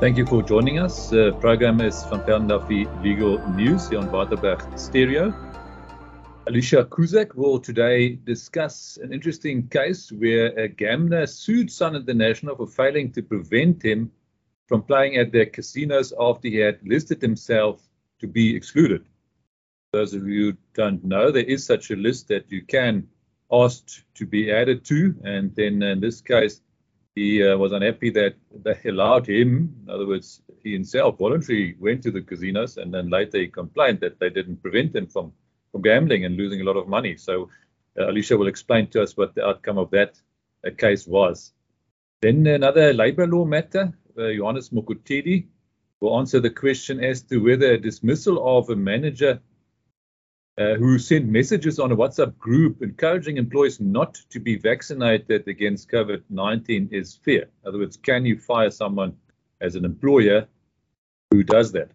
Thank you for joining us. The program is van Velden Duffy Legal News here on Waterberg Stereo. Alicia Kuzak will today discuss an interesting case where a gambler sued Sun International for failing to prevent him from playing at their casinos after he had listed himself to be excluded. Those of you who don't know, there is such a list that you can ask to be added to, and then uh, in this case, he uh, was unhappy that they allowed him, in other words, he himself voluntarily went to the casinos and then later he complained that they didn't prevent him from, from gambling and losing a lot of money. So uh, Alicia will explain to us what the outcome of that uh, case was. Then another labor law matter, uh, Johannes Mokutedi will answer the question as to whether a dismissal of a manager uh, who sent messages on a WhatsApp group encouraging employees not to be vaccinated against COVID 19 is fair. In other words, can you fire someone as an employer who does that?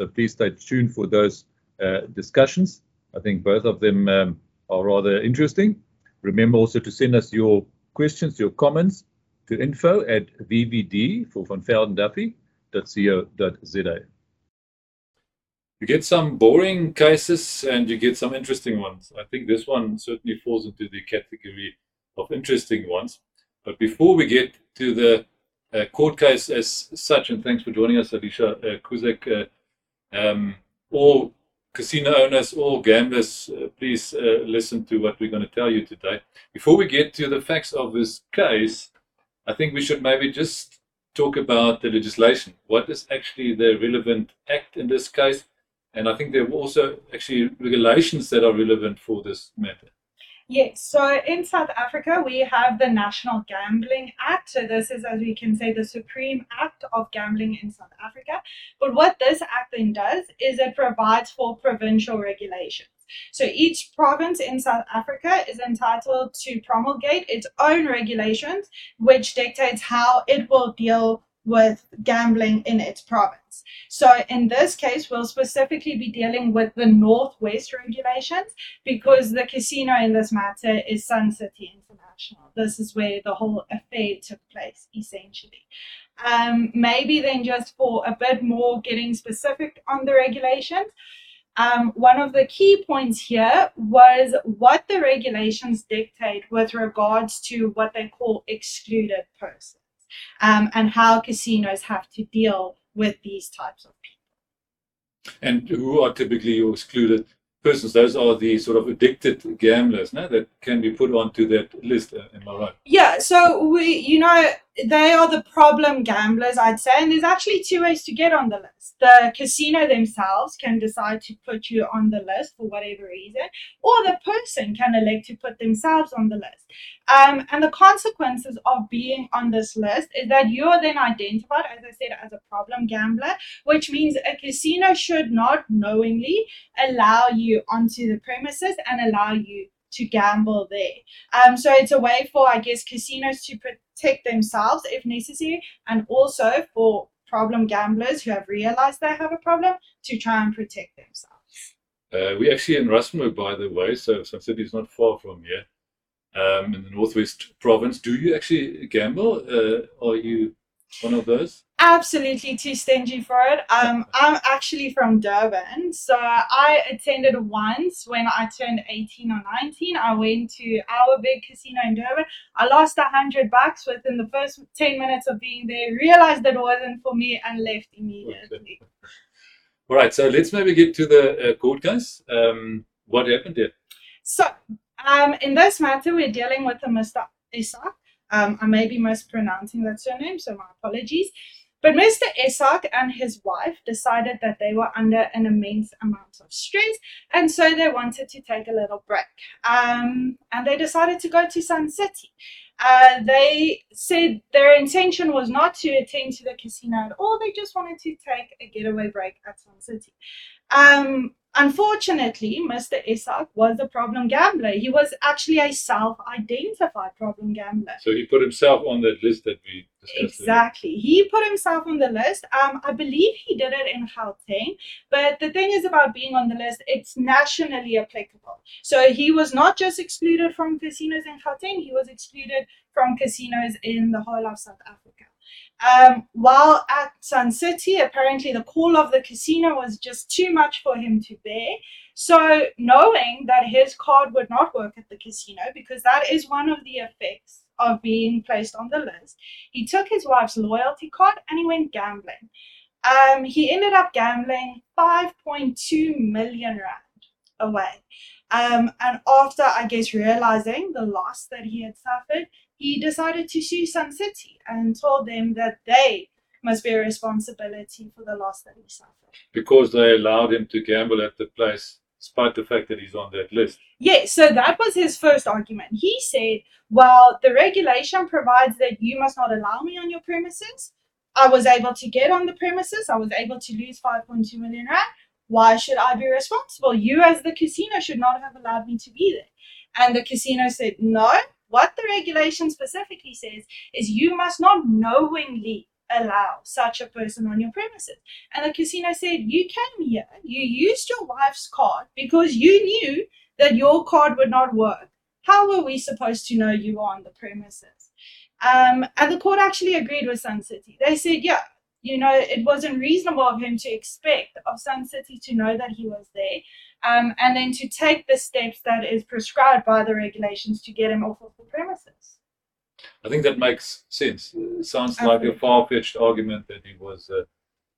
So please stay tuned for those uh, discussions. I think both of them um, are rather interesting. Remember also to send us your questions, your comments to info at vvd for Van Velden Duffy.co.za you get some boring cases and you get some interesting ones. I think this one certainly falls into the category of interesting ones. But before we get to the uh, court case as such, and thanks for joining us, Alicia uh, Kuzak, uh, um, all casino owners, all gamblers, uh, please uh, listen to what we're going to tell you today. Before we get to the facts of this case, I think we should maybe just talk about the legislation. What is actually the relevant act in this case? And I think there are also actually regulations that are relevant for this matter. Yes, so in South Africa, we have the National Gambling Act. So, this is, as we can say, the supreme act of gambling in South Africa. But what this act then does is it provides for provincial regulations. So, each province in South Africa is entitled to promulgate its own regulations, which dictates how it will deal with gambling in its province. So in this case, we'll specifically be dealing with the Northwest regulations because the casino in this matter is Sun City International. This is where the whole affair took place, essentially. Um, maybe then just for a bit more getting specific on the regulations, um, one of the key points here was what the regulations dictate with regards to what they call excluded persons um, and how casinos have to deal with these types of people. And who are typically your excluded persons? Those are the sort of addicted gamblers no? that can be put onto that list. Uh, am I right? Yeah. So we, you know, they are the problem gamblers, I'd say. And there's actually two ways to get on the list. The casino themselves can decide to put you on the list for whatever reason, or the person can elect to put themselves on the list. Um, and the consequences of being on this list is that you are then identified, as I said, as a problem gambler, which means a casino should not knowingly allow you onto the premises and allow you to gamble there. Um, so it's a way for, I guess, casinos to protect themselves if necessary, and also for problem gamblers who have realized they have a problem to try and protect themselves. Uh, we're actually in Rustenburg, by the way, so Sun City is not far from here, um, in the Northwest Province. Do you actually gamble? Uh, are you one of those? Absolutely too stingy for it. Um, I'm actually from Durban, so I attended once when I turned 18 or 19. I went to our big casino in Durban. I lost a hundred bucks within the first 10 minutes of being there. Realized that it wasn't for me and left immediately. All right, so let's maybe get to the uh, court case. Um, what happened here? So, um, in this matter, we're dealing with a Mr. Isak. Um, I may be mispronouncing that surname, so my apologies. But Mr. Isak and his wife decided that they were under an immense amount of stress, and so they wanted to take a little break. Um, and they decided to go to Sun City. Uh, they said their intention was not to attend to the casino at all. They just wanted to take a getaway break at Sun City. Um, Unfortunately, Mr. Isak was a problem gambler. He was actually a self identified problem gambler. So he put himself on that list that we discussed. Exactly. He put himself on the list. Um, I believe he did it in Gauteng. But the thing is about being on the list, it's nationally applicable. So he was not just excluded from casinos in Gauteng, he was excluded from casinos in the whole of South Africa. Um, while at Sun City, apparently the call of the casino was just too much for him to bear. So, knowing that his card would not work at the casino, because that is one of the effects of being placed on the list, he took his wife's loyalty card and he went gambling. Um, he ended up gambling 5.2 million rand away. Um, and after, I guess, realizing the loss that he had suffered, he decided to sue Sun City and told them that they must bear responsibility for the loss that he suffered. Because they allowed him to gamble at the place, despite the fact that he's on that list. Yes, so that was his first argument. He said, Well, the regulation provides that you must not allow me on your premises. I was able to get on the premises, I was able to lose 5.2 million rand. Why should I be responsible? You, as the casino, should not have allowed me to be there. And the casino said, No, what the regulation specifically says is you must not knowingly allow such a person on your premises. And the casino said, You came here, you used your wife's card because you knew that your card would not work. How were we supposed to know you were on the premises? Um, and the court actually agreed with Sun City. They said, Yeah, you know, it wasn't reasonable of him to expect of Sun City to know that he was there um, and then to take the steps that is prescribed by the regulations to get him off of the premises. I think that makes sense. It sounds like a far fetched argument that he was uh,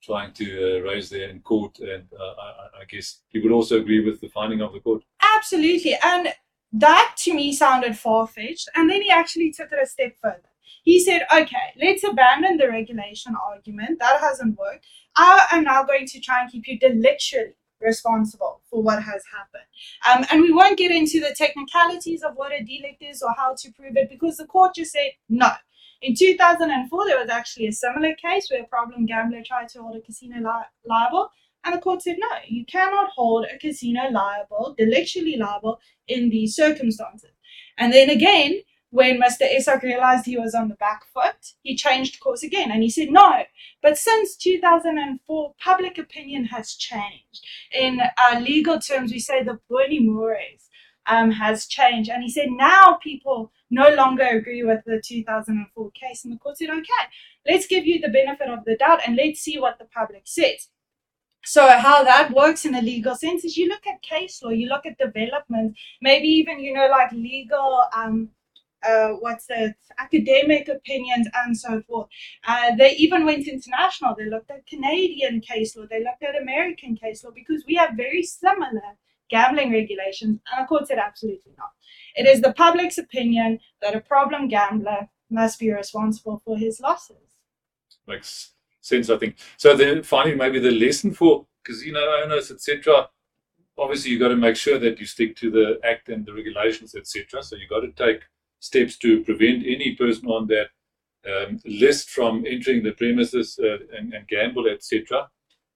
trying to uh, raise there in court, and uh, I, I, guess he would also agree with the finding of the court. Absolutely. And that to me sounded far fetched. And then he actually took it a step further. He said, okay, let's abandon the regulation argument. That hasn't worked. I am now going to try and keep you delictually responsible for what has happened. Um, and we won't get into the technicalities of what a delict is or how to prove it because the court just said no. In 2004, there was actually a similar case where a problem gambler tried to hold a casino li- liable, and the court said no, you cannot hold a casino liable, delictually liable, in these circumstances. And then again, when Mr. Isak realized he was on the back foot, he changed course again and he said no. But since 2004, public opinion has changed. In uh, legal terms, we say the Boni Mores um, has changed. And he said now people no longer agree with the 2004 case. And the court said, okay, let's give you the benefit of the doubt and let's see what the public says. So how that works in a legal sense is you look at case law, you look at development, maybe even, you know, like legal um, uh, what's it, academic opinions and so forth. Uh, they even went international. They looked at Canadian case law. They looked at American case law because we have very similar gambling regulations. And the court said absolutely not. It is the public's opinion that a problem gambler must be responsible for his losses. Makes sense, I think. So then finally, maybe the lesson for casino owners, etc. Obviously, you got to make sure that you stick to the act and the regulations, etc. So you got to take steps to prevent any person on that um, list from entering the premises uh, and, and, gamble, etc.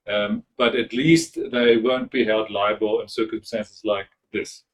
Um, but at least they won't be held liable in circumstances like this.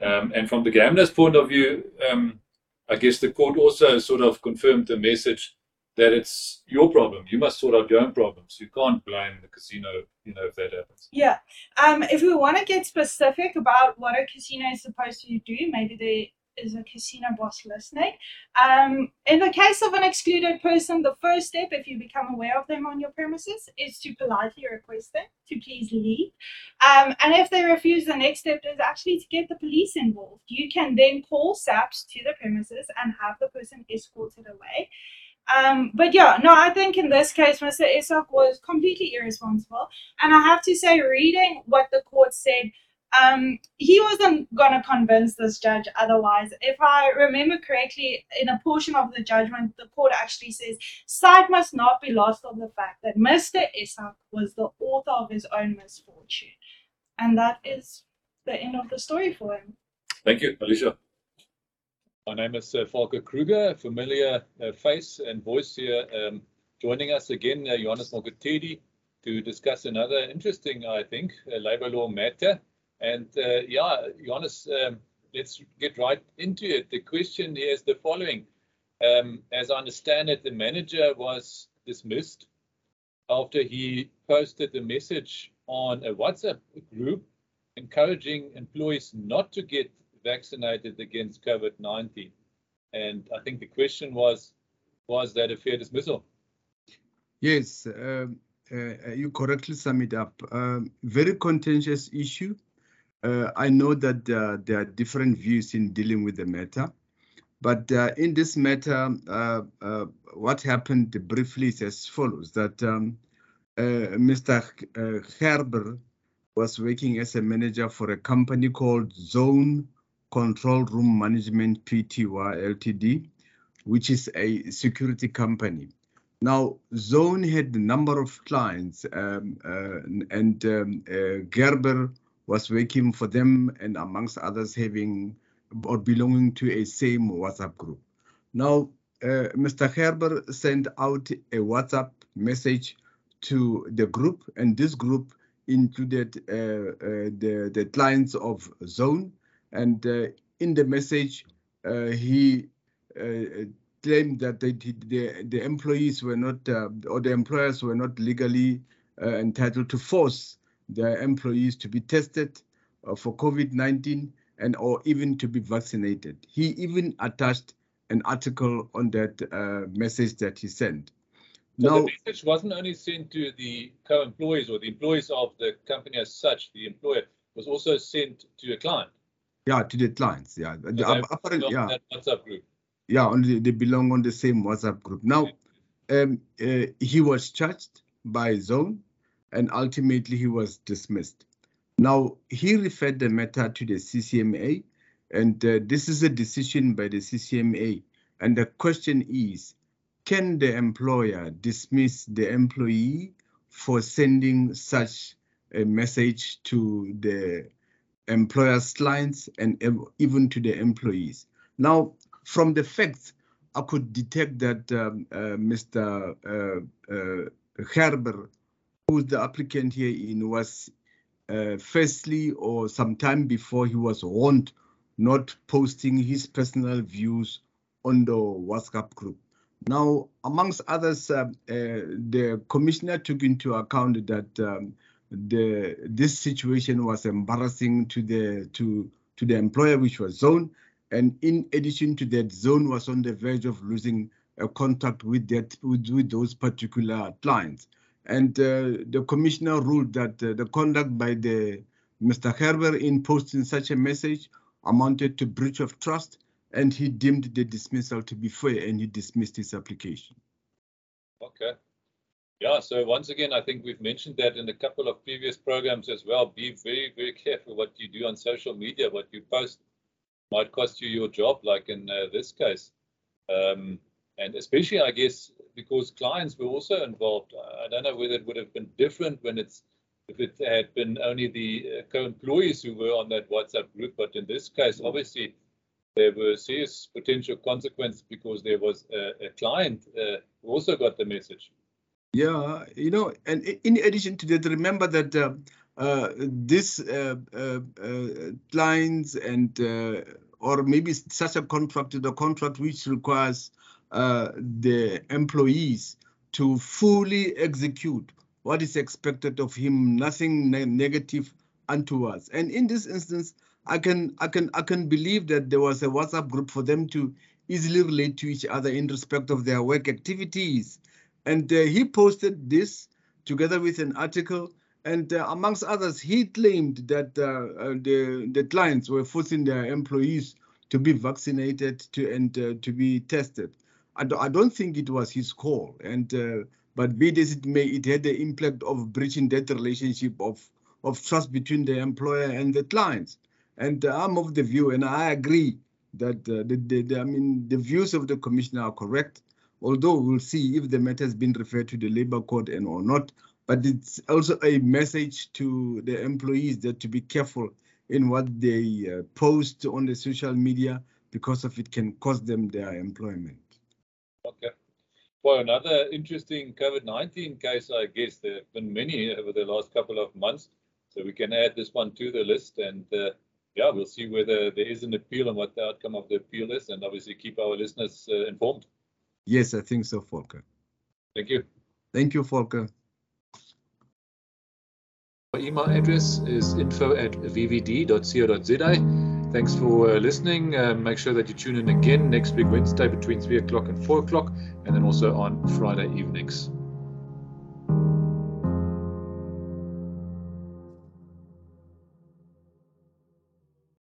Um, and from the gambler's point of view, um, I guess the court also sort of confirmed the message that it's your problem. You must sort out your own problems. You can't blame the casino, you know, if that happens. Yeah. Um, if we want to get specific about what a casino is supposed to do, maybe they is a casino boss listening. Um, in the case of an excluded person, the first step, if you become aware of them on your premises, is to politely request them to please leave. Um, and if they refuse, the next step is actually to get the police involved. You can then call SAPS to the premises and have the person escorted away. Um, but yeah, no, I think in this case, Mr. Isak was completely irresponsible. And I have to say, reading what the court said, um, he wasn't going to convince this judge otherwise. If I remember correctly, in a portion of the judgment, the court actually says sight must not be lost on the fact that Mr. Isak was the author of his own misfortune. And that is the end of the story for him. Thank you, Alicia. My name is uh, Volker Kruger, a familiar uh, face and voice here, um, joining us again, uh, Johannes Mokotedi, to discuss another interesting, I think, uh, labor law matter. And uh, yeah, Johannes, um, let's get right into it. The question is the following. Um, as I understand it, the manager was dismissed after he posted a message on a WhatsApp group encouraging employees not to get vaccinated against COVID 19. And I think the question was was that a fair dismissal? Yes, um, uh, you correctly sum it up. Um, very contentious issue. Uh, I know that uh, there are different views in dealing with the matter, but uh, in this matter, uh, uh, what happened briefly is as follows: that um, Mr. Gerber was working as a manager for a company called Zone Control Room Management Pty Ltd, which is a security company. Now, Zone had a number of clients, um, uh, and um, uh, Gerber was working for them, and amongst others, having or belonging to a same WhatsApp group. Now, uh, Mr. Gerber sent out a WhatsApp message to the group, and this group included uh, uh, the, the clients of Zone. And uh, in the message, he claimed that the, the employees were not, uh, or the employers were not legally uh, entitled to force their employees to be tested uh, for COVID-19 and or even to be vaccinated. He even attached an article on that uh, message that he sent. So now, the message wasn't only sent to the co-employees or the employees of the company as such. The employer was also sent to a client. Yeah, to the clients. Yeah, so the, apparently, yeah. That WhatsApp group yeah, only they belong on the same WhatsApp group. Now, um, uh, he was charged by Zone, and ultimately he was dismissed. Now he referred the matter to the CCMA, and uh, this is a decision by the CCMA. And the question is, can the employer dismiss the employee for sending such a message to the employer's clients and even to the employees? Now, from the facts, I could detect that um, uh, Mr. Uh, uh, Who's the applicant here in, was uh, firstly or sometime before he was warned not posting his personal views on the WhatsApp group. Now, amongst others, uh, uh, the commissioner took into account that um, the this situation was embarrassing to the to to the employer, which was Zone, and in addition to that, Zone was on the verge of losing a with that with, with those particular clients. And uh, the commissioner ruled that uh, the conduct by the Mr. Gerber in posting such a message amounted to breach of trust, and he deemed the dismissal to be fair, and he dismissed his application. Okay. Yeah, so once again, I think we've mentioned that in a couple of previous programs as well. Be very, very careful what you do on social media, what you post might cost you your job, like in uh, this case. Um, and especially, I guess, because clients were also involved. I don't know whether it would have been different when it's if it had been only the uh, co-employees who were on that WhatsApp group. But in this case, obviously, there were serious potential consequences because there was a, a client uh, who also got the message. Yeah, you know, and in addition to that, remember that uh, uh, this uh, uh, clients and or maybe such a contract is a contract which requires the employees to fully execute what is expected of him, nothing ne negative unto us. And in this instance, I can I can I can believe that there was a WhatsApp group for them to easily relate to each other in respect of their work activities. And uh, he posted this together with an article and uh, amongst others, he claimed that uh, uh, the, the clients were forcing their employees to be vaccinated to, and uh, to be tested. I, do, I don't think it was his call. And uh, but be this it may, it had the impact of breaching that relationship of of trust between the employer and the clients. And uh, I'm of the view, and I agree that the, the, the, I mean the views of the commissioner are correct. Although we'll see if the matter has been referred to the labor court and or not but it's also a message to the employees that to be careful in what they uh, post on the social media because of it can cost them their employment. Okay. Well, another interesting COVID-19 case, I guess there have been many over the last couple of months, so we can add this one to the list and uh, yeah, we'll see whether there is an appeal and what the outcome of the appeal is and obviously keep our listeners uh, informed. Yes, I think so, Volker. Thank you. Thank you, Volker. My email address is info at vvd.co.za. Thanks for uh, listening. Uh, make sure that you tune in again next week, Wednesday, between 3 o'clock and 4 o'clock, and then also on Friday evenings.